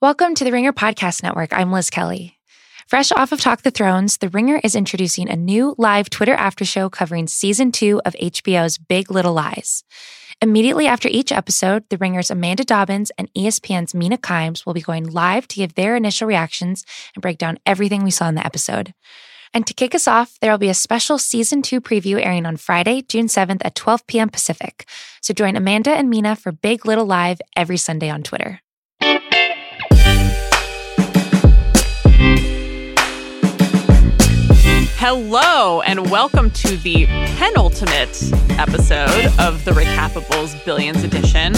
Welcome to the Ringer Podcast Network. I'm Liz Kelly. Fresh off of Talk the Thrones, The Ringer is introducing a new live Twitter after show covering season two of HBO's Big Little Lies. Immediately after each episode, The Ringer's Amanda Dobbins and ESPN's Mina Kimes will be going live to give their initial reactions and break down everything we saw in the episode. And to kick us off, there will be a special season two preview airing on Friday, June 7th at 12 p.m. Pacific. So join Amanda and Mina for Big Little Live every Sunday on Twitter. Hello, and welcome to the penultimate episode of the Recapables Billions Edition.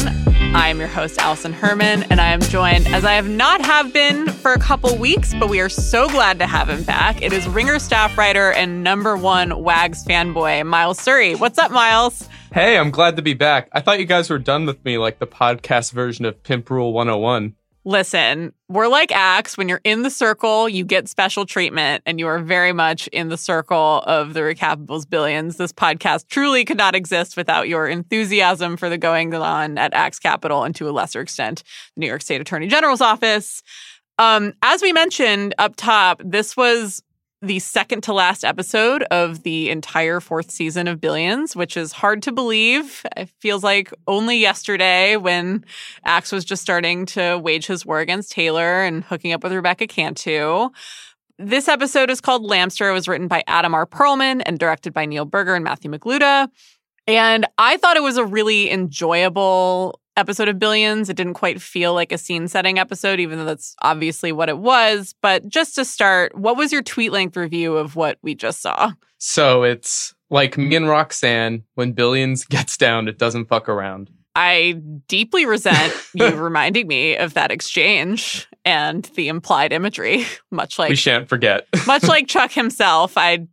I am your host, Allison Herman, and I am joined, as I have not have been for a couple weeks, but we are so glad to have him back. It is Ringer staff writer and number one Wags fanboy, Miles Surrey. What's up, Miles? Hey, I'm glad to be back. I thought you guys were done with me like the podcast version of Pimp Rule 101. Listen, we're like Axe. When you're in the circle, you get special treatment, and you are very much in the circle of the Recapables Billions. This podcast truly could not exist without your enthusiasm for the going on at Axe Capital and to a lesser extent, the New York State Attorney General's office. Um, as we mentioned up top, this was the second to last episode of the entire fourth season of Billions, which is hard to believe. It feels like only yesterday when Axe was just starting to wage his war against Taylor and hooking up with Rebecca Cantu. This episode is called Lamster. It was written by Adam R. Perlman and directed by Neil Burger and Matthew McLuta. And I thought it was a really enjoyable episode of Billions. It didn't quite feel like a scene setting episode, even though that's obviously what it was. But just to start, what was your tweet length review of what we just saw? So it's like me and Roxanne when Billions gets down, it doesn't fuck around. I deeply resent you reminding me of that exchange and the implied imagery, much like we shan't forget. much like Chuck himself, I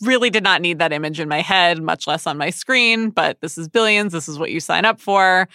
really did not need that image in my head, much less on my screen, but this is billions. This is what you sign up for.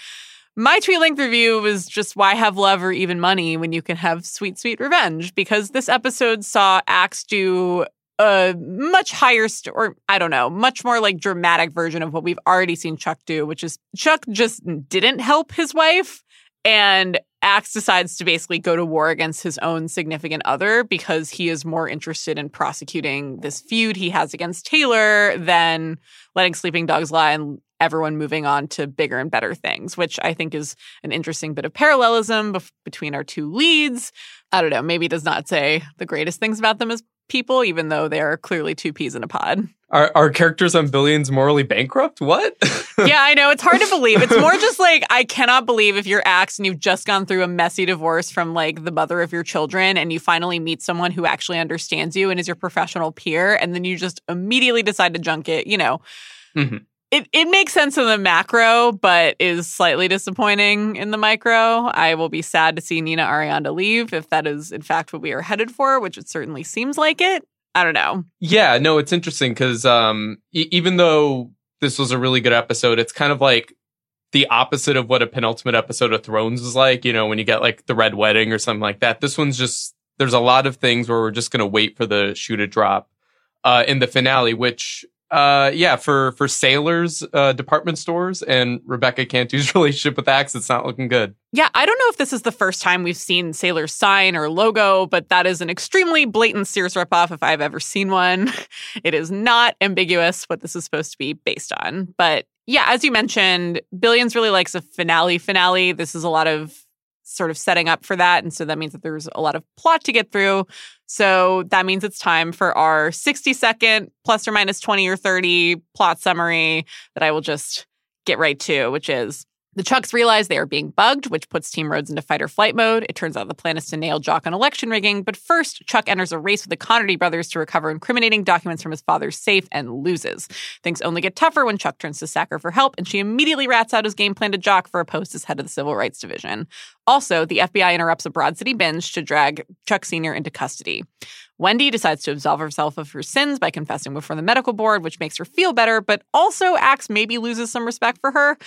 My tweet length review was just why have love or even money when you can have sweet, sweet revenge? Because this episode saw Axe do a much higher, st- or I don't know, much more like dramatic version of what we've already seen Chuck do, which is Chuck just didn't help his wife. And Axe decides to basically go to war against his own significant other because he is more interested in prosecuting this feud he has against Taylor than letting sleeping dogs lie and everyone moving on to bigger and better things, which I think is an interesting bit of parallelism bef- between our two leads. I don't know, maybe does not say the greatest things about them as people, even though they are clearly two peas in a pod. Are, are characters on Billions morally bankrupt? What? yeah, I know. It's hard to believe. It's more just like, I cannot believe if you're Axe and you've just gone through a messy divorce from like the mother of your children and you finally meet someone who actually understands you and is your professional peer, and then you just immediately decide to junk it, you know. Mm-hmm. It, it makes sense in the macro, but is slightly disappointing in the micro. I will be sad to see Nina Arianda leave if that is, in fact, what we are headed for, which it certainly seems like it. I don't know. Yeah, no, it's interesting because um, e- even though this was a really good episode, it's kind of like the opposite of what a penultimate episode of Thrones is like. You know, when you get like the Red Wedding or something like that. This one's just there's a lot of things where we're just going to wait for the shoe to drop uh, in the finale, which uh, yeah, for for sailors, uh, department stores, and Rebecca Cantu's relationship with Axe, it's not looking good. Yeah, I don't know if this is the first time we've seen Sailor's sign or logo, but that is an extremely blatant Sears ripoff if I've ever seen one. It is not ambiguous what this is supposed to be based on. But yeah, as you mentioned, Billions really likes a finale finale. This is a lot of sort of setting up for that. And so that means that there's a lot of plot to get through. So that means it's time for our 60 second plus or minus 20 or 30 plot summary that I will just get right to, which is the Chucks realize they are being bugged, which puts Team Rhodes into fight or flight mode. It turns out the plan is to nail Jock on election rigging, but first, Chuck enters a race with the Connerty brothers to recover incriminating documents from his father's safe and loses. Things only get tougher when Chuck turns to Sacker for help, and she immediately rats out his game plan to Jock for a post as head of the Civil Rights Division. Also, the FBI interrupts a Broad City binge to drag Chuck Sr. into custody. Wendy decides to absolve herself of her sins by confessing before the medical board, which makes her feel better, but also Axe maybe loses some respect for her.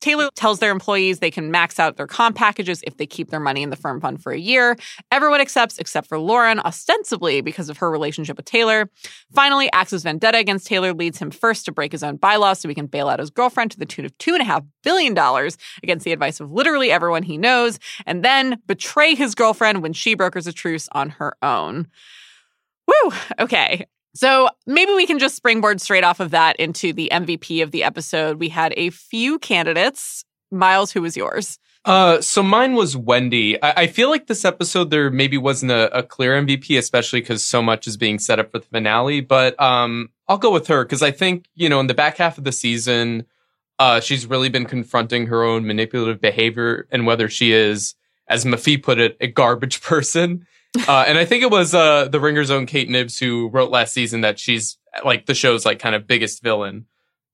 Taylor tells their employees they can max out their comp packages if they keep their money in the firm fund for a year. Everyone accepts except for Lauren, ostensibly because of her relationship with Taylor. Finally, Axe's vendetta against Taylor leads him first to break his own bylaws so he can bail out his girlfriend to the tune of $2.5 billion against the advice of literally everyone he knows, and then betray his girlfriend when she brokers a truce on her own. Woo! Okay. So maybe we can just springboard straight off of that into the MVP of the episode. We had a few candidates. Miles, who was yours? Uh, so mine was Wendy. I, I feel like this episode there maybe wasn't a, a clear MVP, especially because so much is being set up for the finale. But um, I'll go with her because I think you know in the back half of the season, uh, she's really been confronting her own manipulative behavior and whether she is, as Mafee put it, a garbage person. Uh, and I think it was uh, the Ringer's own Kate Knibbs who wrote last season that she's like the show's like kind of biggest villain.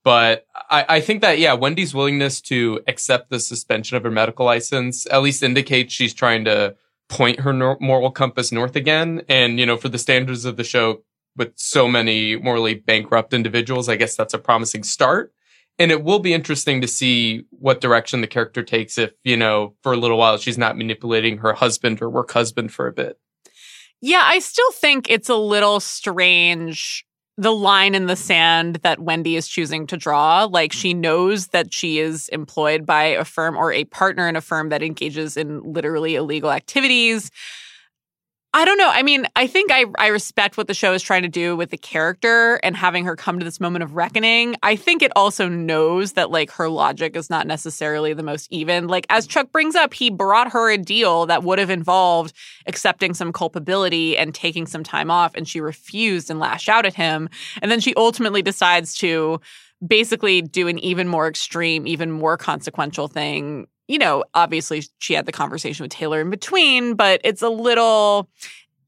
But I, I think that yeah, Wendy's willingness to accept the suspension of her medical license at least indicates she's trying to point her nor- moral compass north again. And you know, for the standards of the show, with so many morally bankrupt individuals, I guess that's a promising start. And it will be interesting to see what direction the character takes if, you know, for a little while she's not manipulating her husband or work husband for a bit. Yeah, I still think it's a little strange the line in the sand that Wendy is choosing to draw. Like she knows that she is employed by a firm or a partner in a firm that engages in literally illegal activities. I don't know. I mean, I think I, I respect what the show is trying to do with the character and having her come to this moment of reckoning. I think it also knows that like her logic is not necessarily the most even. Like as Chuck brings up, he brought her a deal that would have involved accepting some culpability and taking some time off, and she refused and lashed out at him. And then she ultimately decides to basically do an even more extreme, even more consequential thing you know, obviously she had the conversation with Taylor in between, but it's a little,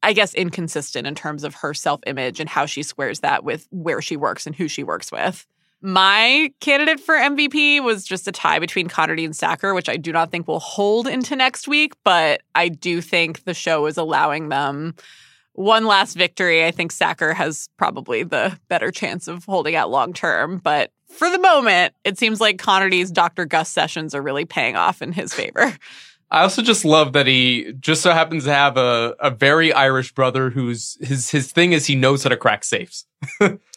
I guess, inconsistent in terms of her self image and how she squares that with where she works and who she works with. My candidate for MVP was just a tie between Connerty and Sacker, which I do not think will hold into next week, but I do think the show is allowing them one last victory. I think Sacker has probably the better chance of holding out long term, but for the moment, it seems like Connerty's Dr. Gus sessions are really paying off in his favor. I also just love that he just so happens to have a, a very Irish brother who's his his thing is he knows how to crack safes.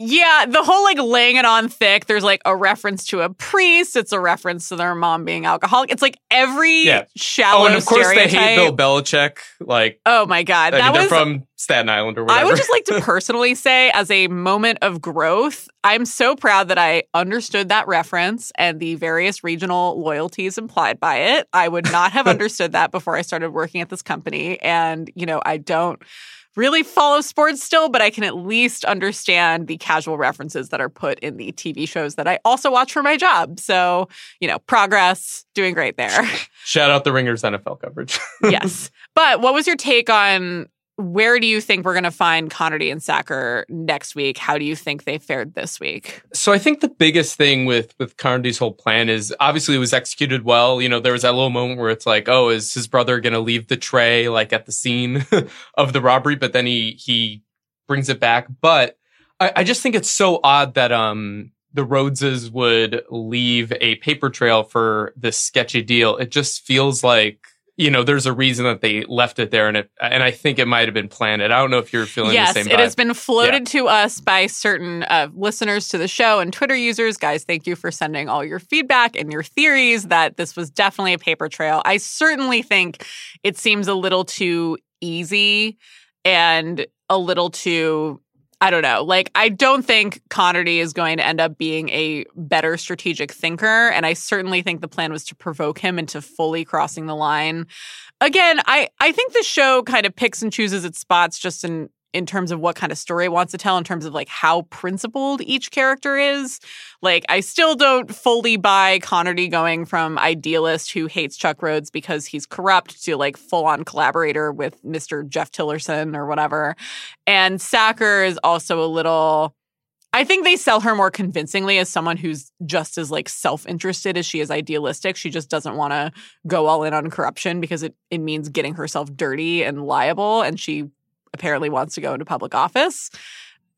Yeah, the whole like laying it on thick, there's like a reference to a priest. It's a reference to their mom being alcoholic. It's like every yeah. shallow. Oh, and of course stereotype. they hate Bill Belichick. Like, oh my god, I that mean, was they're from Staten Island or whatever. I would just like to personally say, as a moment of growth, I'm so proud that I understood that reference and the various regional loyalties implied by it. I would not have understood that before I started working at this company, and you know, I don't really follow sports still, but I can at least understand the casual references that are put in the TV shows that I also watch for my job. So, you know, progress, doing great there. Shout out the Ringers NFL coverage. yes. But what was your take on where do you think we're going to find Connerty and Sacker next week? How do you think they fared this week? So I think the biggest thing with with Connerty's whole plan is obviously it was executed well. You know, there was that little moment where it's like, oh, is his brother going to leave the tray like at the scene of the robbery? But then he he brings it back. But I, I just think it's so odd that um the Rhodeses would leave a paper trail for this sketchy deal. It just feels like you know, there's a reason that they left it there, and it, and I think it might have been planted. I don't know if you're feeling yes, the same. Yes, it has been floated yeah. to us by certain uh, listeners to the show and Twitter users. Guys, thank you for sending all your feedback and your theories that this was definitely a paper trail. I certainly think it seems a little too easy and a little too I don't know. Like, I don't think Connerty is going to end up being a better strategic thinker. And I certainly think the plan was to provoke him into fully crossing the line. Again, I, I think the show kind of picks and chooses its spots just in in terms of what kind of story it wants to tell, in terms of like how principled each character is. Like, I still don't fully buy Connerty going from idealist who hates Chuck Rhodes because he's corrupt to like full on collaborator with Mr. Jeff Tillerson or whatever. And Sacker is also a little. I think they sell her more convincingly as someone who's just as like self-interested as she is idealistic. She just doesn't want to go all in on corruption because it, it means getting herself dirty and liable and she apparently wants to go into public office.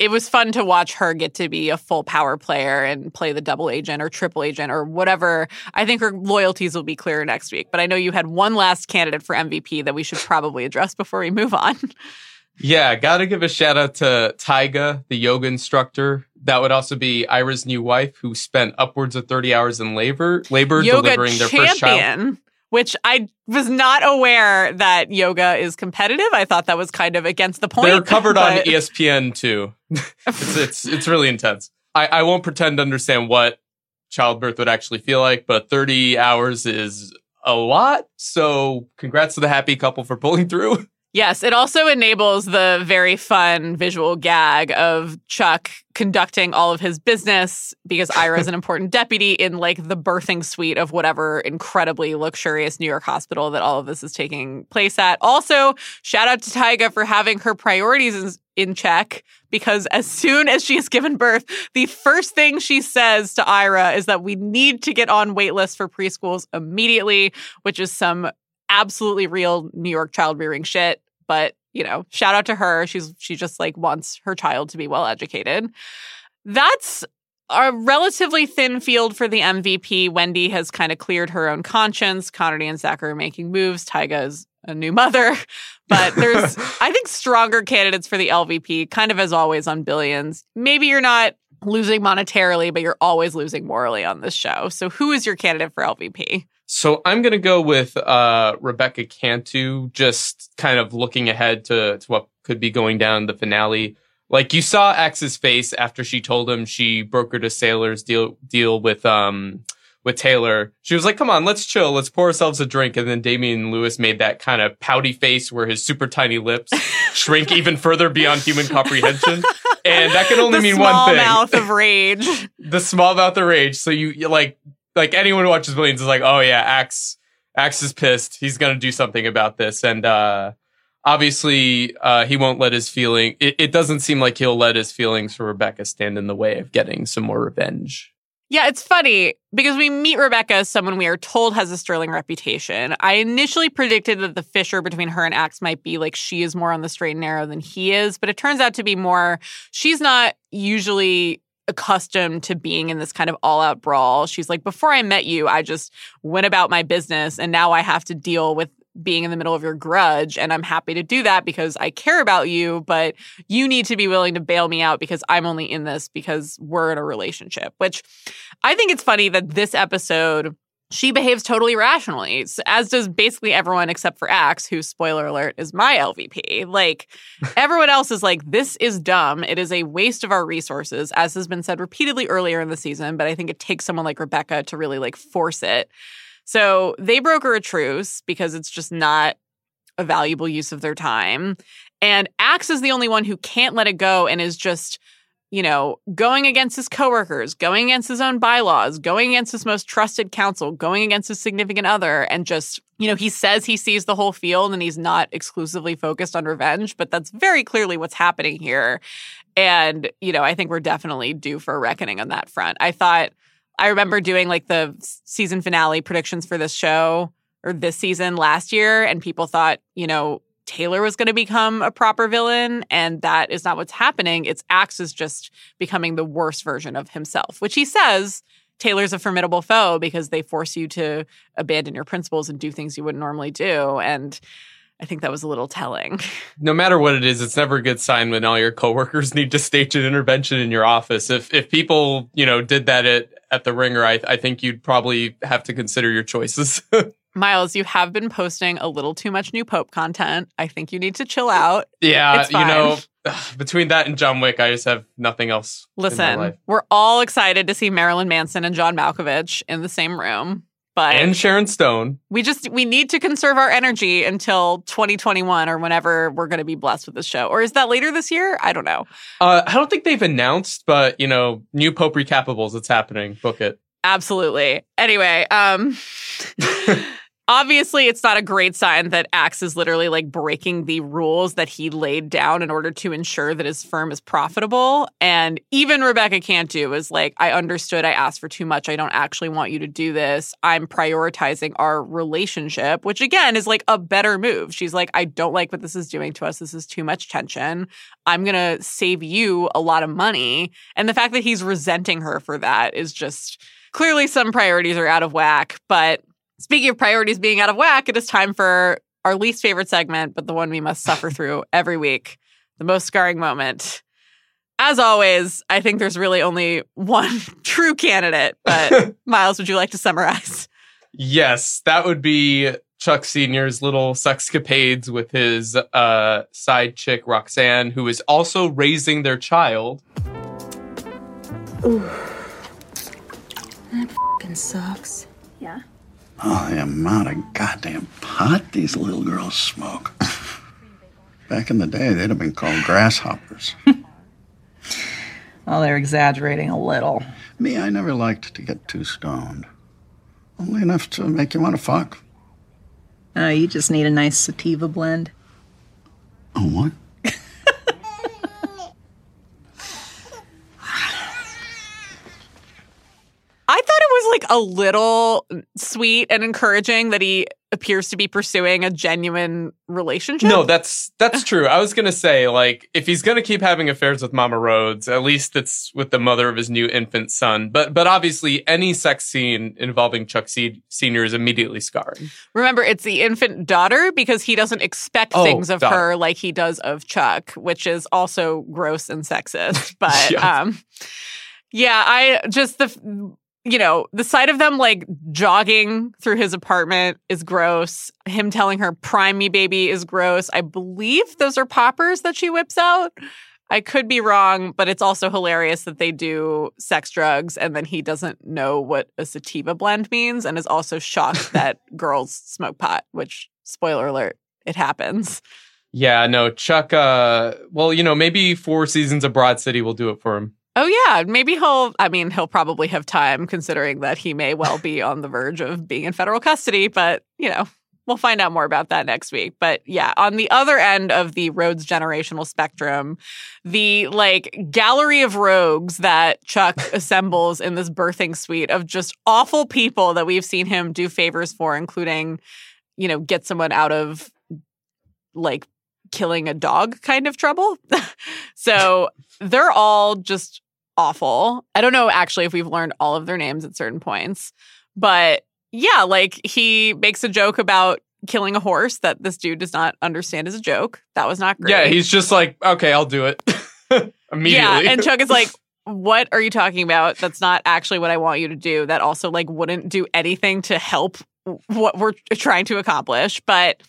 it was fun to watch her get to be a full power player and play the double agent or triple agent or whatever. I think her loyalties will be clearer next week. But I know you had one last candidate for MVP that we should probably address before we move on. Yeah, gotta give a shout out to Tyga, the yoga instructor. That would also be Ira's new wife, who spent upwards of 30 hours in labor, labor yoga delivering their champion, first child. Which I was not aware that yoga is competitive. I thought that was kind of against the point. They're covered on ESPN too. it's, it's it's really intense. I, I won't pretend to understand what childbirth would actually feel like, but 30 hours is a lot. So congrats to the happy couple for pulling through. Yes, it also enables the very fun visual gag of Chuck conducting all of his business because Ira is an important deputy in like the birthing suite of whatever incredibly luxurious New York hospital that all of this is taking place at. Also, shout out to Tyga for having her priorities in, in check because as soon as she has given birth, the first thing she says to Ira is that we need to get on waitlist for preschools immediately, which is some absolutely real New York child rearing shit. But, you know, shout out to her. She's she just like wants her child to be well educated. That's a relatively thin field for the MVP. Wendy has kind of cleared her own conscience. Connerty and Sacker are making moves. Tyga is a new mother. But there's, I think, stronger candidates for the LVP, kind of as always on Billions. Maybe you're not losing monetarily, but you're always losing morally on this show. So who is your candidate for LVP? So I'm gonna go with uh, Rebecca Cantu, just kind of looking ahead to, to what could be going down the finale. Like you saw Axe's face after she told him she brokered a sailor's deal deal with um with Taylor. She was like, "Come on, let's chill, let's pour ourselves a drink." And then Damian Lewis made that kind of pouty face where his super tiny lips shrink even further beyond human comprehension. And that can only the mean one thing: the mouth of rage. the small mouth of rage. So you like like anyone who watches Billions is like, oh yeah, Axe Axe is pissed. He's gonna do something about this, and uh, obviously uh, he won't let his feeling. It, it doesn't seem like he'll let his feelings for Rebecca stand in the way of getting some more revenge. Yeah, it's funny because we meet Rebecca as someone we are told has a sterling reputation. I initially predicted that the fissure between her and Axe might be like she is more on the straight and narrow than he is, but it turns out to be more she's not usually accustomed to being in this kind of all out brawl. She's like, before I met you, I just went about my business and now I have to deal with being in the middle of your grudge. And I'm happy to do that because I care about you, but you need to be willing to bail me out because I'm only in this because we're in a relationship, which I think it's funny that this episode she behaves totally rationally, as does basically everyone except for Axe, who, spoiler alert, is my LVP. Like, everyone else is like, this is dumb. It is a waste of our resources, as has been said repeatedly earlier in the season. But I think it takes someone like Rebecca to really like force it. So they broker a truce because it's just not a valuable use of their time. And Axe is the only one who can't let it go and is just you know, going against his coworkers, going against his own bylaws, going against his most trusted counsel, going against his significant other, and just, you know, he says he sees the whole field and he's not exclusively focused on revenge, but that's very clearly what's happening here. And, you know, I think we're definitely due for a reckoning on that front. I thought, I remember doing like the season finale predictions for this show or this season last year, and people thought, you know, Taylor was going to become a proper villain, and that is not what's happening. It's Axe is just becoming the worst version of himself, which he says Taylor's a formidable foe because they force you to abandon your principles and do things you wouldn't normally do. And I think that was a little telling. No matter what it is, it's never a good sign when all your coworkers need to stage an intervention in your office. If if people, you know, did that at, at the ringer, I, I think you'd probably have to consider your choices. Miles, you have been posting a little too much new Pope content. I think you need to chill out. yeah, you know, between that and John Wick, I just have nothing else. in my Listen, life. we're all excited to see Marilyn Manson and John Malkovich in the same room, but and Sharon Stone. we just we need to conserve our energy until 2021 or whenever we're going to be blessed with this show. Or is that later this year? I don't know. Uh, I don't think they've announced, but you know, new Pope recapables. It's happening. Book it. Absolutely. Anyway, um obviously it's not a great sign that Axe is literally like breaking the rules that he laid down in order to ensure that his firm is profitable. And even Rebecca Cantu is like, I understood I asked for too much. I don't actually want you to do this. I'm prioritizing our relationship, which again is like a better move. She's like, I don't like what this is doing to us. This is too much tension. I'm going to save you a lot of money. And the fact that he's resenting her for that is just clearly some priorities are out of whack. But Speaking of priorities being out of whack, it is time for our least favorite segment, but the one we must suffer through every week the most scarring moment. As always, I think there's really only one true candidate, but Miles, would you like to summarize? Yes, that would be Chuck Sr.'s little sexcapades with his uh, side chick, Roxanne, who is also raising their child. Ooh. That fucking sucks. Yeah. Oh, the amount of goddamn pot these little girls smoke. Back in the day, they'd have been called grasshoppers. well, they're exaggerating a little. Me, I never liked to get too stoned. Only enough to make you want to fuck. Oh, you just need a nice sativa blend. Oh, what? I thought it was like a little sweet and encouraging that he appears to be pursuing a genuine relationship. No, that's that's true. I was gonna say, like, if he's gonna keep having affairs with Mama Rhodes, at least it's with the mother of his new infant son. But but obviously, any sex scene involving Chuck C- Senior is immediately scarring. Remember, it's the infant daughter because he doesn't expect Oh, things of daughter. her like he does of Chuck, which is also gross and sexist. But Yeah. um, yeah, I just the you know the sight of them like jogging through his apartment is gross. Him telling her "prime me, baby" is gross. I believe those are poppers that she whips out. I could be wrong, but it's also hilarious that they do sex drugs and then he doesn't know what a sativa blend means and is also shocked that girls smoke pot, which spoiler alert, it happens. Yeah, no, Chuck. Uh, well, you know, maybe four seasons of Broad City will do it for him. Oh yeah, maybe he'll I mean, he'll probably have time considering that he may well be on the verge of being in federal custody, but you know, we'll find out more about that next week. But yeah, on the other end of the Rhodes generational spectrum, the like gallery of rogues that Chuck assembles in this birthing suite of just awful people that we've seen him do favors for, including, you know, get someone out of like killing a dog kind of trouble. so they're all just awful. I don't know actually if we've learned all of their names at certain points, but yeah, like he makes a joke about killing a horse that this dude does not understand as a joke. That was not great. Yeah, he's just like, okay, I'll do it immediately. Yeah, and Chuck is like, "What are you talking about? That's not actually what I want you to do. That also like wouldn't do anything to help what we're trying to accomplish." But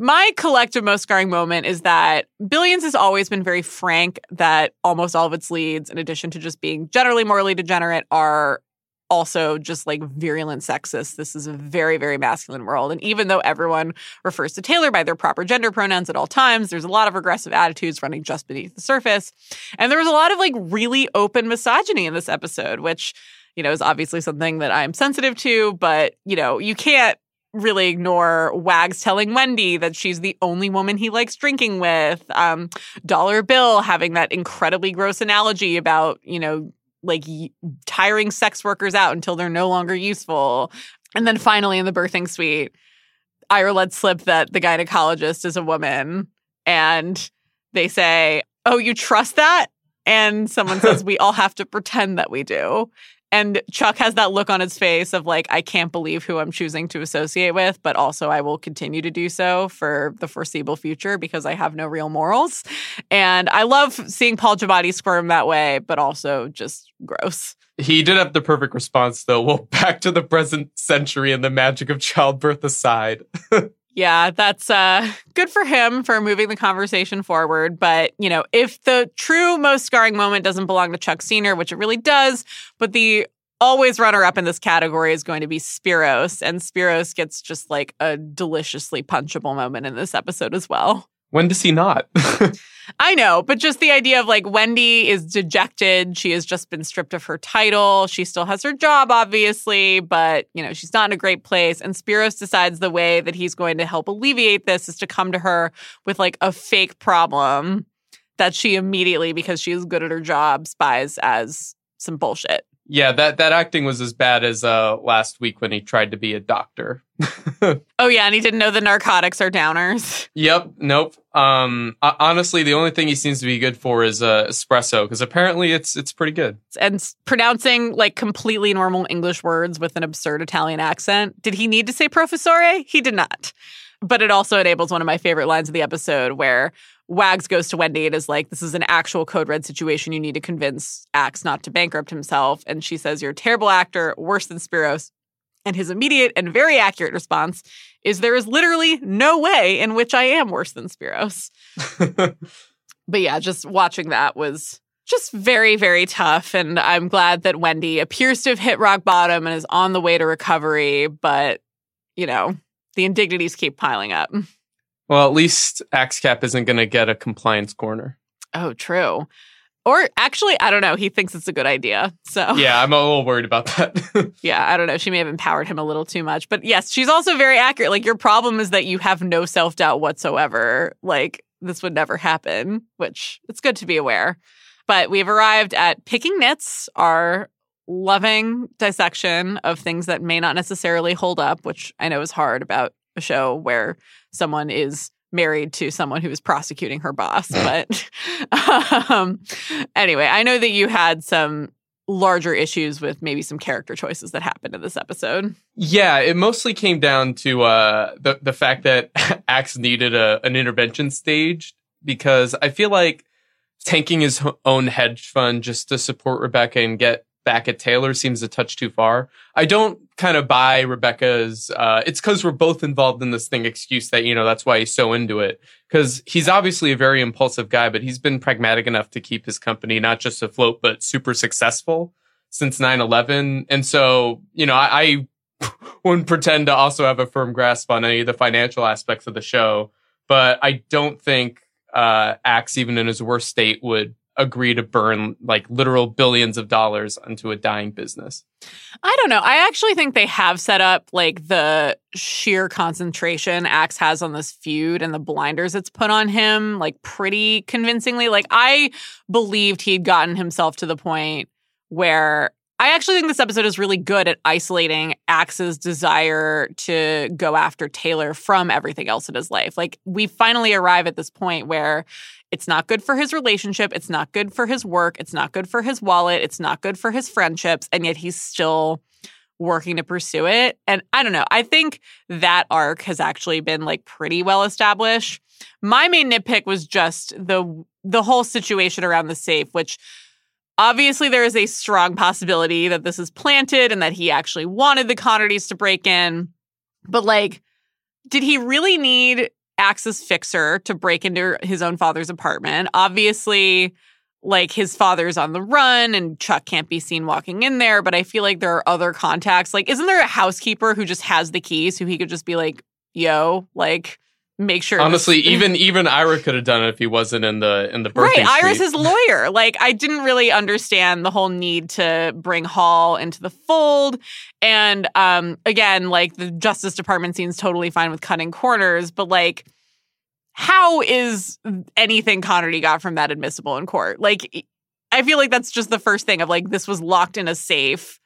my collective most scarring moment is that Billions has always been very frank that almost all of its leads, in addition to just being generally morally degenerate, are also just like virulent sexist. This is a very, very masculine world. And even though everyone refers to Taylor by their proper gender pronouns at all times, there's a lot of regressive attitudes running just beneath the surface. And there was a lot of like really open misogyny in this episode, which, you know, is obviously something that I'm sensitive to, but, you know, you can't really ignore Wags telling Wendy that she's the only woman he likes drinking with. Um, Dollar Bill having that incredibly gross analogy about, you know, like y- tiring sex workers out until they're no longer useful. And then finally in the birthing suite, Ira lets slip that the gynecologist is a woman. And they say, Oh, you trust that? And someone says, We all have to pretend that we do. And Chuck has that look on his face of like, I can't believe who I'm choosing to associate with, but also I will continue to do so for the foreseeable future because I have no real morals. And I love seeing Paul Giamatti squirm that way, but also just gross. He did have the perfect response, though. Well, back to the present century and the magic of childbirth aside. Yeah, that's uh, good for him for moving the conversation forward. But, you know, if the true most scarring moment doesn't belong to Chuck Senior, which it really does, but the always runner up in this category is going to be Spiros. And Spiros gets just like a deliciously punchable moment in this episode as well. When does he not? I know, but just the idea of like Wendy is dejected. She has just been stripped of her title. She still has her job, obviously, but you know, she's not in a great place. And Spiros decides the way that he's going to help alleviate this is to come to her with like a fake problem that she immediately, because she is good at her job, spies as some bullshit. Yeah, that that acting was as bad as uh last week when he tried to be a doctor. oh yeah, and he didn't know the narcotics are downers. Yep, nope. Um honestly, the only thing he seems to be good for is uh espresso because apparently it's it's pretty good. And pronouncing like completely normal English words with an absurd Italian accent. Did he need to say professore? He did not. But it also enables one of my favorite lines of the episode where Wags goes to Wendy and is like, This is an actual code red situation. You need to convince Axe not to bankrupt himself. And she says, You're a terrible actor, worse than Spiros. And his immediate and very accurate response is, There is literally no way in which I am worse than Spiros. but yeah, just watching that was just very, very tough. And I'm glad that Wendy appears to have hit rock bottom and is on the way to recovery. But, you know, the indignities keep piling up. Well, at least AxCap isn't going to get a compliance corner. Oh, true. Or actually, I don't know. He thinks it's a good idea. So yeah, I'm a little worried about that. yeah, I don't know. She may have empowered him a little too much, but yes, she's also very accurate. Like your problem is that you have no self doubt whatsoever. Like this would never happen, which it's good to be aware. But we've arrived at picking nits, our loving dissection of things that may not necessarily hold up, which I know is hard about a show where someone is married to someone who is prosecuting her boss. But um, anyway, I know that you had some larger issues with maybe some character choices that happened in this episode. Yeah, it mostly came down to uh, the the fact that Axe needed a, an intervention stage because I feel like tanking his own hedge fund just to support Rebecca and get back at Taylor seems a touch too far. I don't kind of buy Rebecca's, uh, it's cause we're both involved in this thing excuse that, you know, that's why he's so into it. Cause he's obviously a very impulsive guy, but he's been pragmatic enough to keep his company not just afloat, but super successful since 9-11. And so, you know, I, I wouldn't pretend to also have a firm grasp on any of the financial aspects of the show, but I don't think, uh, Axe, even in his worst state, would agree to burn like literal billions of dollars into a dying business? I don't know. I actually think they have set up like the sheer concentration Axe has on this feud and the blinders it's put on him like pretty convincingly. Like I believed he'd gotten himself to the point where I actually think this episode is really good at isolating Axe's desire to go after Taylor from everything else in his life. Like we finally arrive at this point where it's not good for his relationship. It's not good for his work. It's not good for his wallet. It's not good for his friendships. And yet he's still working to pursue it. And I don't know. I think that arc has actually been like pretty well established. My main nitpick was just the the whole situation around the safe, which obviously there is a strong possibility that this is planted and that he actually wanted the Connertys to break in. But like, did he really need Axe's fixer to break into his own father's apartment. Obviously, like his father's on the run and Chuck can't be seen walking in there, but I feel like there are other contacts. Like, isn't there a housekeeper who just has the keys who he could just be like, yo, like, make sure. Honestly, even even Ira could have done it if he wasn't in the in the birthing right. Ira's his lawyer. Like I didn't really understand the whole need to bring Hall into the fold. And um, again, like the Justice Department seems totally fine with cutting corners, but like. How is anything Connerty got from that admissible in court? Like, I feel like that's just the first thing of like, this was locked in a safe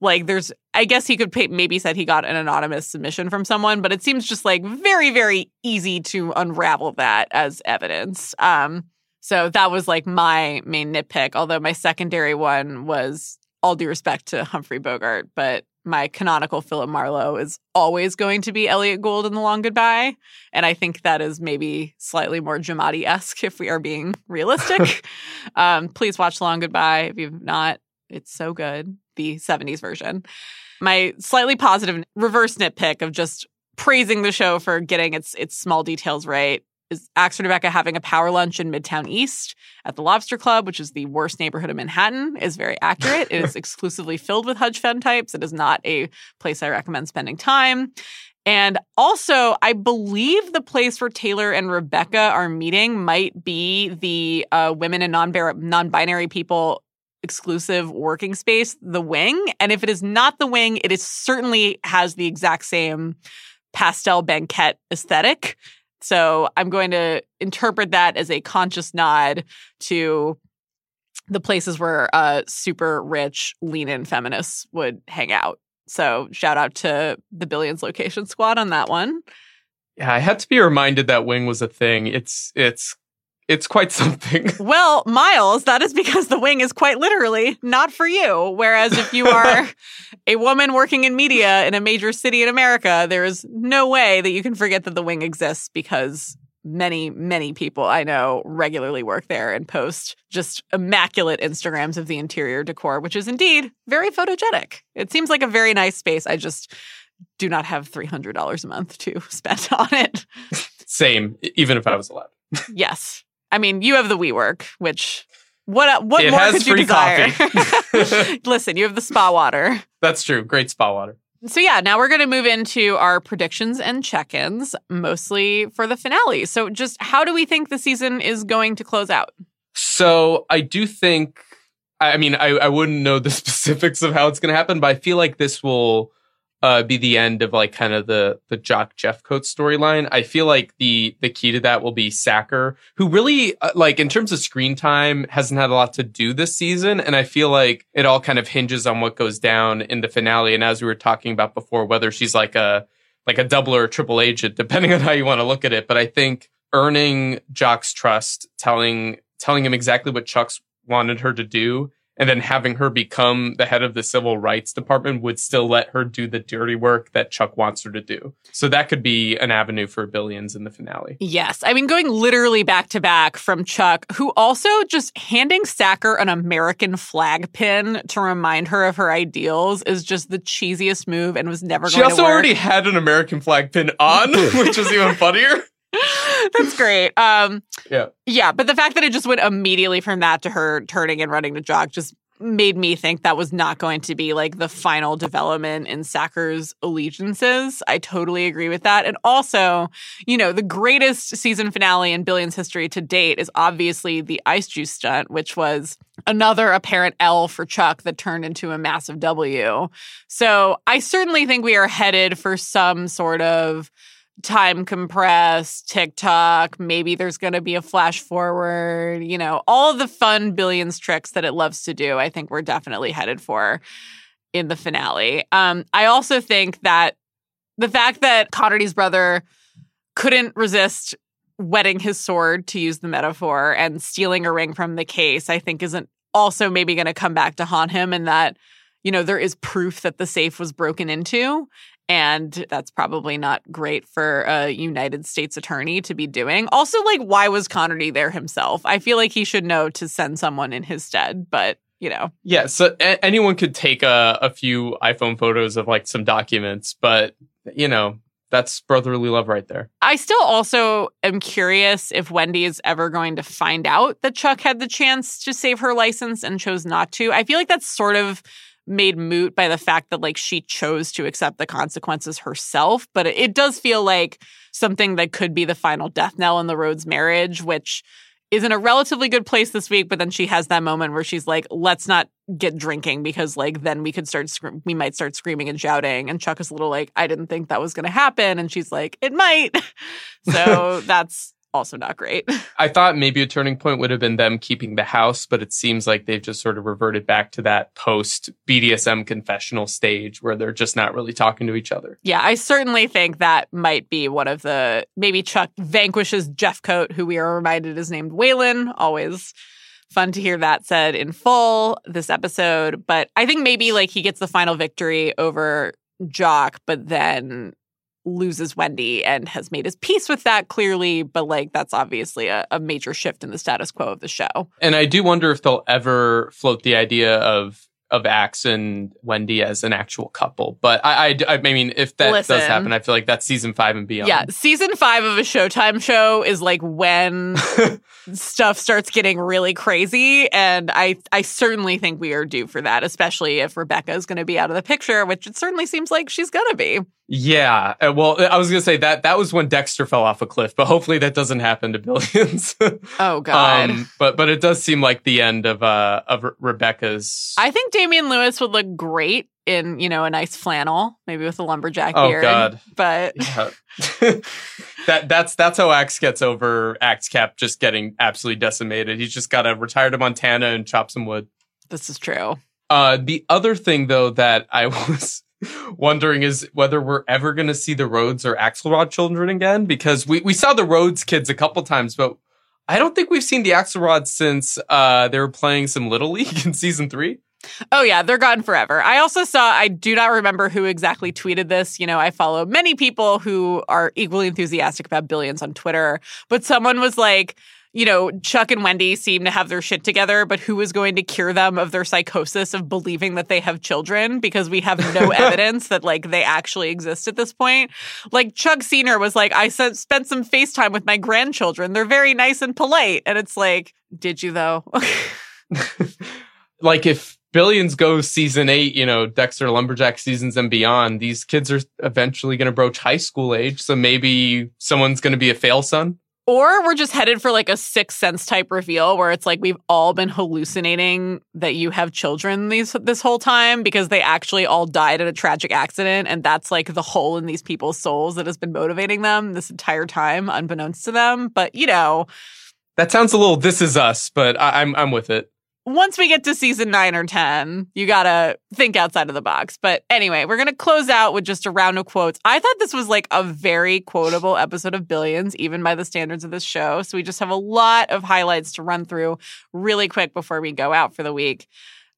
like there's i guess he could pay, maybe said he got an anonymous submission from someone but it seems just like very very easy to unravel that as evidence. Um so that was like my main nitpick although my secondary one was all due respect to humphrey bogart but my canonical philip marlowe is always going to be elliot gould in the long goodbye and i think that is maybe slightly more Giamatti-esque if we are being realistic. Um please watch long goodbye if you've not it's so good the 70s version. My slightly positive reverse nitpick of just praising the show for getting its its small details right is Axe and Rebecca having a power lunch in Midtown East at the Lobster Club, which is the worst neighborhood of Manhattan, is very accurate. it is exclusively filled with hedge fund types. It is not a place I recommend spending time. And also, I believe the place where Taylor and Rebecca are meeting might be the uh, women and non binary people exclusive working space, the wing. And if it is not the wing, it is certainly has the exact same pastel banquette aesthetic. So I'm going to interpret that as a conscious nod to the places where uh, super rich, lean in feminists would hang out. So shout out to the Billions Location Squad on that one. Yeah, I had to be reminded that wing was a thing. It's it's it's quite something. Well, Miles, that is because the wing is quite literally not for you. Whereas if you are a woman working in media in a major city in America, there is no way that you can forget that the wing exists because many, many people I know regularly work there and post just immaculate Instagrams of the interior decor, which is indeed very photogenic. It seems like a very nice space. I just do not have $300 a month to spend on it. Same, even if I was allowed. yes. I mean, you have the WeWork, which what uh, what it more has could you desire? coffee. Listen, you have the spa water. That's true. Great spa water. So yeah, now we're going to move into our predictions and check-ins, mostly for the finale. So just how do we think the season is going to close out? So I do think. I mean, I, I wouldn't know the specifics of how it's going to happen, but I feel like this will uh, be the end of like kind of the the Jock Jeffcoat storyline. I feel like the the key to that will be Sacker, who really uh, like in terms of screen time hasn't had a lot to do this season, and I feel like it all kind of hinges on what goes down in the finale. And as we were talking about before, whether she's like a like a double or a triple agent, depending on how you want to look at it. But I think earning Jock's trust, telling telling him exactly what Chuck's wanted her to do and then having her become the head of the civil rights department would still let her do the dirty work that Chuck wants her to do. So that could be an avenue for billions in the finale. Yes. I mean, going literally back to back from Chuck, who also just handing Sacker an American flag pin to remind her of her ideals is just the cheesiest move and was never she going to also already had an American flag pin on, which was even funnier. That's great. Um, Yeah. yeah, but the fact that it just went immediately from that to her turning and running to Jock just made me think that was not going to be like the final development in Sacker's allegiances. I totally agree with that. And also, you know, the greatest season finale in Billions history to date is obviously the ice juice stunt, which was another apparent L for Chuck that turned into a massive W. So I certainly think we are headed for some sort of time compressed tick-tock. Maybe there's going to be a flash forward, you know, all the fun billions tricks that it loves to do. I think we're definitely headed for in the finale. Um, I also think that the fact that Connerty's brother couldn't resist wetting his sword, to use the metaphor, and stealing a ring from the case, I think isn't also maybe going to come back to haunt him and that you know there is proof that the safe was broken into and that's probably not great for a United States attorney to be doing. Also, like, why was Connerty there himself? I feel like he should know to send someone in his stead, but you know. Yeah, so a- anyone could take a, a few iPhone photos of like some documents, but you know, that's brotherly love right there. I still also am curious if Wendy is ever going to find out that Chuck had the chance to save her license and chose not to. I feel like that's sort of made moot by the fact that like she chose to accept the consequences herself but it, it does feel like something that could be the final death knell in the Rhodes marriage which is in a relatively good place this week but then she has that moment where she's like let's not get drinking because like then we could start we might start screaming and shouting. And Chuck is a little like I didn't think that was going to happen. And she's like it might. So that's also not great. I thought maybe a turning point would have been them keeping the house, but it seems like they've just sort of reverted back to that post BDSM confessional stage where they're just not really talking to each other. Yeah, I certainly think that might be one of the maybe Chuck vanquishes Jeffcoat, who we are reminded is named Waylon. Always fun to hear that said in full this episode. But I think maybe like he gets the final victory over Jock, but then loses Wendy and has made his peace with that clearly, but like that's obviously a, a, major shift in the status quo of the show. And I do wonder if they'll ever float the idea of of Axe and Wendy as an actual couple. But I, I, I mean, if that Listen. does happen, I feel like that's season five and beyond. Yeah, season five of a Showtime show is like when stuff starts getting really crazy, and I, I certainly think we are due for that, especially if Rebecca is going to be out of the picture, which it certainly seems like she's going to be. Yeah. uh, Well, I was gonna say that that was when Dexter fell off a cliff, but hopefully that doesn't happen to billions. Oh God. um, but but it does seem like the end of uh of Re- Rebecca's. I think Damian Lewis would look great in, you know, a nice flannel, maybe with a lumberjack Oh, beard. God. But Yeah. that that's that's how Axe gets over Axe Cap just getting absolutely decimated. He's just got to retire to Montana and chop some wood. this is true. Uh, the other thing though that I was wondering is whether we're ever going to see the Rhodes or Axelrod children again because we we saw the Rhodes kids a couple times, but I don't think we've seen the Axelrod since uh they were playing some Little League in season three. Oh yeah, they're gone forever. I also saw I do not remember who exactly tweeted this. You know, I follow many people who are equally enthusiastic about billions on Twitter, but someone was like, you know, Chuck and Wendy seem to have their shit together, but who is going to cure them of their psychosis of believing that they have children because we have no evidence that like they actually exist at this point. Like Chuck Senior was like, I spent some FaceTime with my grandchildren. They're very nice and polite. And it's like, did you though? like if Billions goes season eight, you know, Dexter Lumberjack seasons and beyond, these kids are eventually going to broach high school age. So maybe someone's going to be a fail son. Or we're just headed for like a sixth sense type reveal where it's like we've all been hallucinating that you have children these this whole time because they actually all died in a tragic accident and that's like the hole in these people's souls that has been motivating them this entire time unbeknownst to them. But you know, That sounds a little this is us, but I, I'm I'm with it. Once we get to season nine or 10, you gotta think outside of the box. But anyway, we're gonna close out with just a round of quotes. I thought this was like a very quotable episode of Billions, even by the standards of this show. So we just have a lot of highlights to run through really quick before we go out for the week.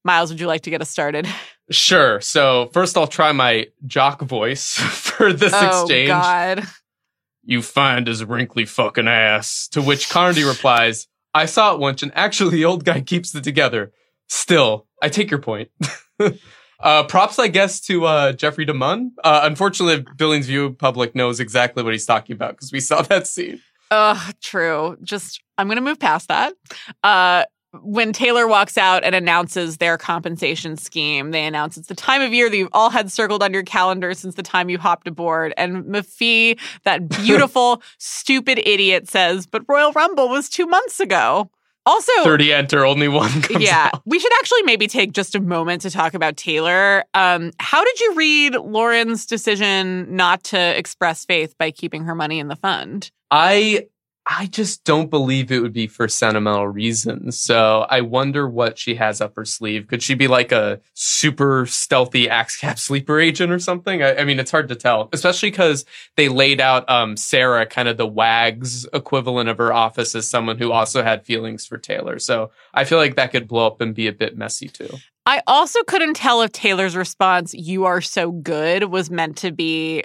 Miles, would you like to get us started? Sure. So first, I'll try my Jock voice for this oh, exchange. God. You find his wrinkly fucking ass. To which Connerty replies, I saw it once, and actually, the old guy keeps it together. Still, I take your point. uh, props, I guess, to uh, Jeffrey DeMunn. Uh, unfortunately, Billions View public knows exactly what he's talking about because we saw that scene. Ugh, true. Just I'm gonna move past that. Uh when Taylor walks out and announces their compensation scheme, they announce it's the time of year that you've all had circled on your calendar since the time you hopped aboard. And Mafee, that beautiful, stupid idiot, says, But Royal Rumble was two months ago. Also, 30 enter, only one yeah, out. we should actually maybe take just a moment to talk about Taylor. Um, how did you read Lauren's decision not to express faith by keeping her money in the fund? I I just don't believe it would be for sentimental reasons. So I wonder what she has up her sleeve. Could she be like a super stealthy Axe Cap sleeper agent or something? I, I mean, it's hard to tell, especially because they laid out um, Sarah, kind of the WAG's equivalent of her office, as someone who also had feelings for Taylor. So I feel like that could blow up and be a bit messy too. I also couldn't tell if Taylor's response, you are so good, was meant to be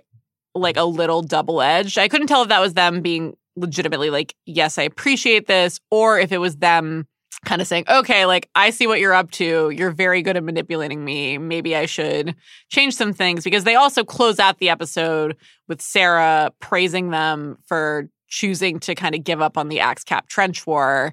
like a little double edged. I couldn't tell if that was them being legitimately like, yes, I appreciate this, or if it was them kind of saying, okay, like, I see what you're up to. You're very good at manipulating me. Maybe I should change some things because they also close out the episode with Sarah praising them for choosing to kind of give up on the Axe Cap trench war.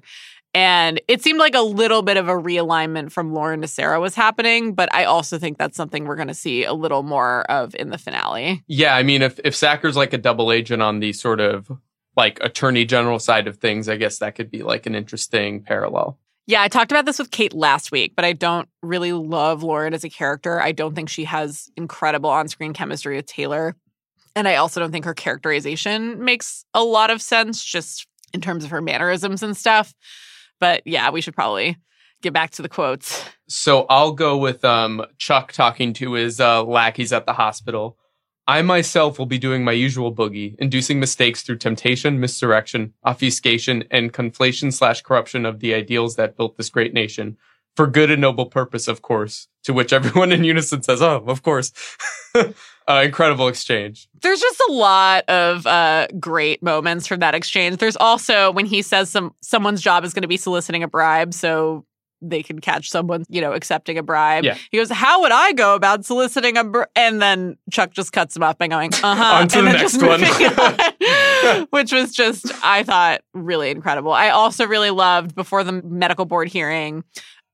And it seemed like a little bit of a realignment from Lauren to Sarah was happening, but I also think that's something we're going to see a little more of in the finale. Yeah, I mean, if if Sacker's like a double agent on the sort of like attorney general side of things, I guess that could be like an interesting parallel. Yeah, I talked about this with Kate last week, but I don't really love Lauren as a character. I don't think she has incredible on screen chemistry with Taylor. And I also don't think her characterization makes a lot of sense just in terms of her mannerisms and stuff. But yeah, we should probably get back to the quotes. So I'll go with um, Chuck talking to his uh, lackeys at the hospital. I myself will be doing my usual boogie, inducing mistakes through temptation, misdirection, obfuscation, and conflation slash corruption of the ideals that built this great nation. For good and noble purpose, of course. To which everyone in unison says, "Oh, of course." uh, incredible exchange. There's just a lot of uh, great moments from that exchange. There's also when he says some someone's job is going to be soliciting a bribe, so they can catch someone, you know, accepting a bribe. Yeah. He goes, "How would I go about soliciting a?" Br-? And then Chuck just cuts him off by going, "Uh huh," On to and the next one. on, which was just, I thought, really incredible. I also really loved before the medical board hearing.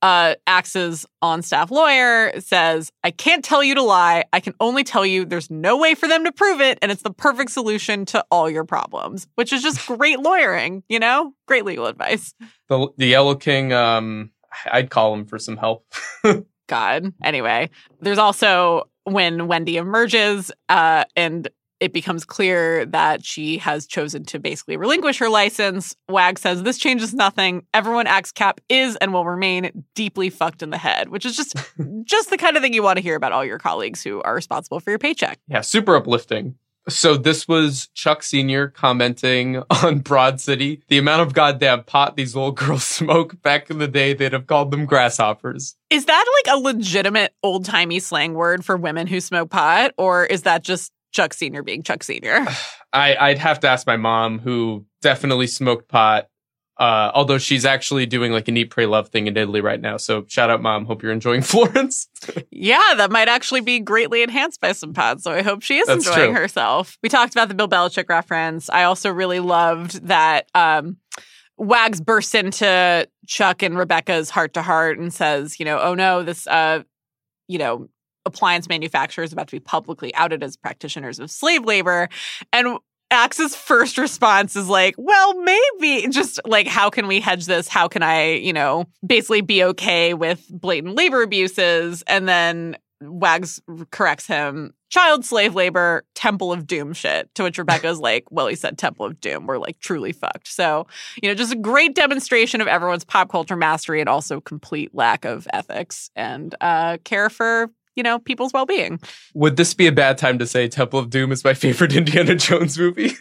uh, Axe's on staff lawyer says, I can't tell you to lie. I can only tell you there's no way for them to prove it. And it's the perfect solution to all your problems, which is just great lawyering, you know? Great legal advice. The the Yellow King, um, I'd call him for some help. God. Anyway, there's also when Wendy emerges uh, and it becomes clear that she has chosen to basically relinquish her license. Wag says this changes nothing. Everyone Axe Cap is and will remain deeply fucked in the head, which is just just the kind of thing you want to hear about all your colleagues who are responsible for your paycheck. yeah, super uplifting. So this was Chuck Sr. commenting on Broad City. The amount of goddamn pot these little girls smoke back in the day, they'd have called them grasshoppers. Is that like a legitimate old timey slang word for women who smoke pot, or is that just Chuck Sr. being Chuck Sr.? I, I'd have to ask my mom, who definitely smoked pot. Uh, although she's actually doing like an eat, pray, love thing in Italy right now. So shout out, mom. Hope you're enjoying Florence. Yeah, that might actually be greatly enhanced by some pods. So I hope she is That's enjoying true. herself. We talked about the Bill Belichick reference. I also really loved that um, Wags bursts into Chuck and Rebecca's heart to heart and says, you know, oh no, this, uh, you know, appliance manufacturer is about to be publicly outed as practitioners of slave labor. And Axe's first response is like, well, maybe just like, how can we hedge this? How can I, you know, basically be okay with blatant labor abuses? And then Wags corrects him, child slave labor, Temple of Doom shit. To which Rebecca's like, well, he said Temple of Doom. We're like truly fucked. So, you know, just a great demonstration of everyone's pop culture mastery and also complete lack of ethics and uh, care for, you know, people's well being. Would this be a bad time to say Temple of Doom is my favorite Indiana Jones movie?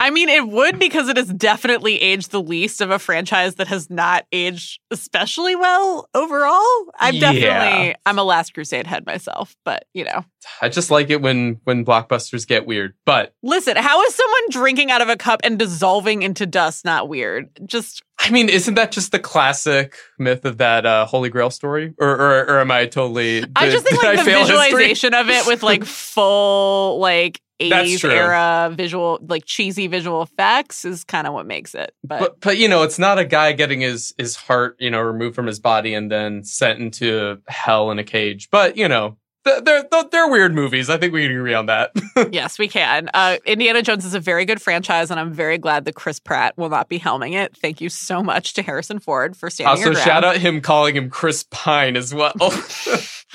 I mean, it would because it has definitely aged the least of a franchise that has not aged especially well overall. I'm Yeah. definitely I'm a Last Crusade head myself, but you know, I just like it when when blockbusters get weird. But listen, how is someone drinking out of a cup and dissolving into dust not weird? Just I mean, isn't that just the classic myth of that uh, Holy Grail story? Or, or, or am I totally? I just think like I the history? visualization of it with like full like 80s era visual like cheesy visual effects is kind of what makes it. But, But but you know, it's not a guy getting his his heart you know removed from his body and then sent into hell in a cage. But you know, they're they're, they're weird movies. I think we can agree on that. yes, we can. Uh, Indiana Jones is a very good franchise, and I'm very glad that Chris Pratt will not be helming it. Thank you so much to Harrison Ford for standing also, your ground. shout out him calling him Chris Pine as well.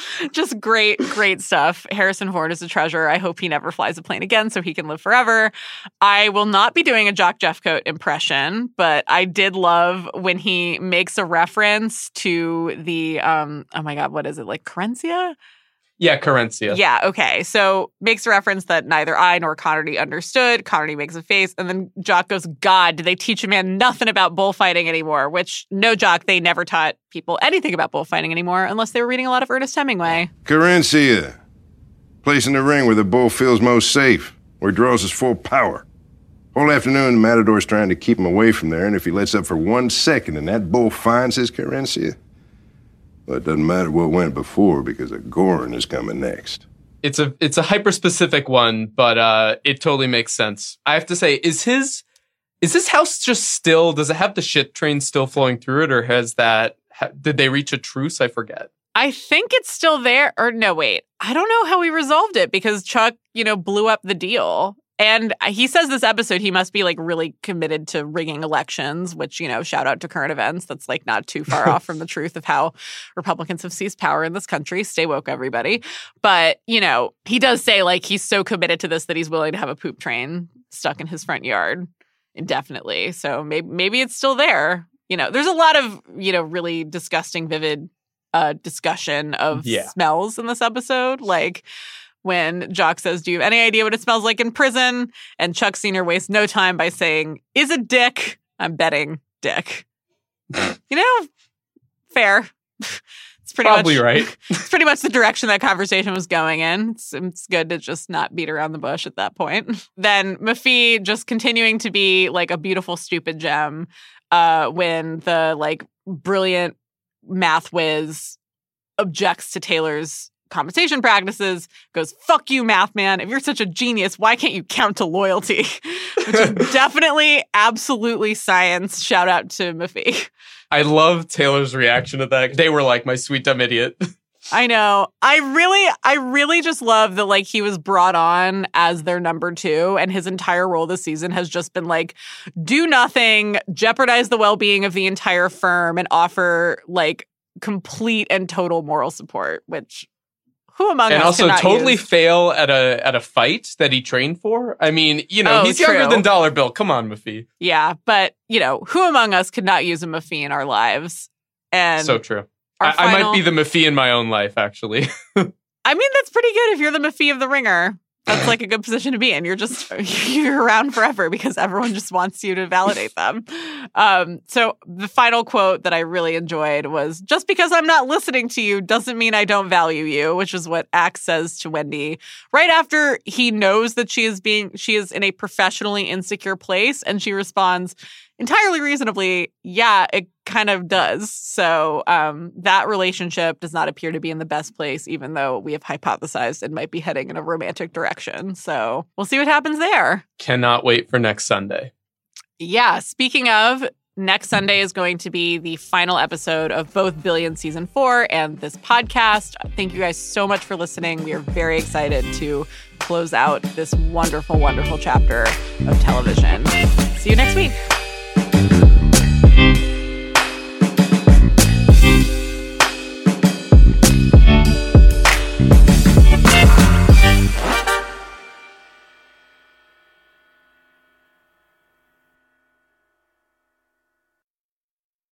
Just great, great stuff. Harrison Ford is a treasure. I hope he never flies a plane again so he can live forever. I will not be doing a Jock Jeffcoat impression, but I did love when he makes a reference to the um oh my god, what is it? Like querencia? Yeah, querencia. Yeah, okay. So makes a reference that neither I nor Connerty understood. Connerty makes a face, and then Jock goes, God, did they teach a man nothing about bullfighting anymore? Which, no, Jock, they never taught people anything about bullfighting anymore unless they were reading a lot of Ernest Hemingway. querencia. Place in the ring where the bull feels most safe, where he draws his full power. Whole afternoon, the Matador's trying to keep him away from there, and if he lets up for one second and that bull finds his querencia, well, it doesn't matter what went before because a Gorin is coming next. it's a it's a hyper specific one, but uh, it totally makes sense. I have to say, is his is this house just still? Does it have the shit train still flowing through it, or has that? Ha, did they reach a truce? I forget. I think it's still there. Or no, wait. I don't know how we resolved it because Chuck, you know, blew up the deal. And he says this episode he must be like really committed to rigging elections, which, you know, shout out to current events. That's like not too far off from the truth of how Republicans have seized power in this country. Stay woke, everybody. But, you know, he does say like he's so committed to this that he's willing to have a poop train stuck in his front yard indefinitely. So maybe maybe it's still there. You know, there's a lot of, you know, really disgusting, vivid uh, discussion of Yeah. smells in this episode. Like when Jock says, Do you have any idea what it smells like in prison? And Chuck Sr. wastes no time by saying, Is it dick? I'm betting dick. you know, fair. It's pretty Probably much right. it's pretty much the direction that conversation was going in. It's, it's good to just not beat around the bush at that point. Then Mafee just continuing to be like a beautiful, stupid gem uh, when the like brilliant math whiz objects to Taylor's compensation practices, goes, fuck you, math man. If you're such a genius, why can't you count to loyalty? Which is definitely, absolutely science. Shout out to Mafee. I love Taylor's reaction to that. They were like, my sweet dumb idiot. I know. I really, I really just love that like he was brought on as their number two, and his entire role this season has just been like do nothing, jeopardize the well being of the entire firm, and offer like complete and total moral support, which who among and us also totally use? fail at a at a fight that he trained for. I mean, you know, Oh, he's younger than Dollar Bill. Come on, Mafee. Yeah, but you know, who among us could not use a Mafee in our lives? And So true. I, I might be the Mafee in my own life, actually. I mean, that's pretty good if you're the Mafee of the ringer. That's like a good position to be in. You're just you're around forever because everyone just wants you to validate them. Um, so the final quote that I really enjoyed was just because I'm not listening to you doesn't mean I don't value you, which is what Axe says to Wendy right after he knows that she is being she is in a professionally insecure place and she responds entirely reasonably, yeah, it kind of does. So um, that relationship does not appear to be in the best place, even though we have hypothesized it might be heading in a romantic direction. So we'll see what happens there. Cannot wait for next Sunday. Yeah, speaking of, next Sunday is going to be the final episode of both Billion season four and this podcast. Thank you guys so much for listening. We are very excited to close out this wonderful, wonderful chapter of television. See you next week.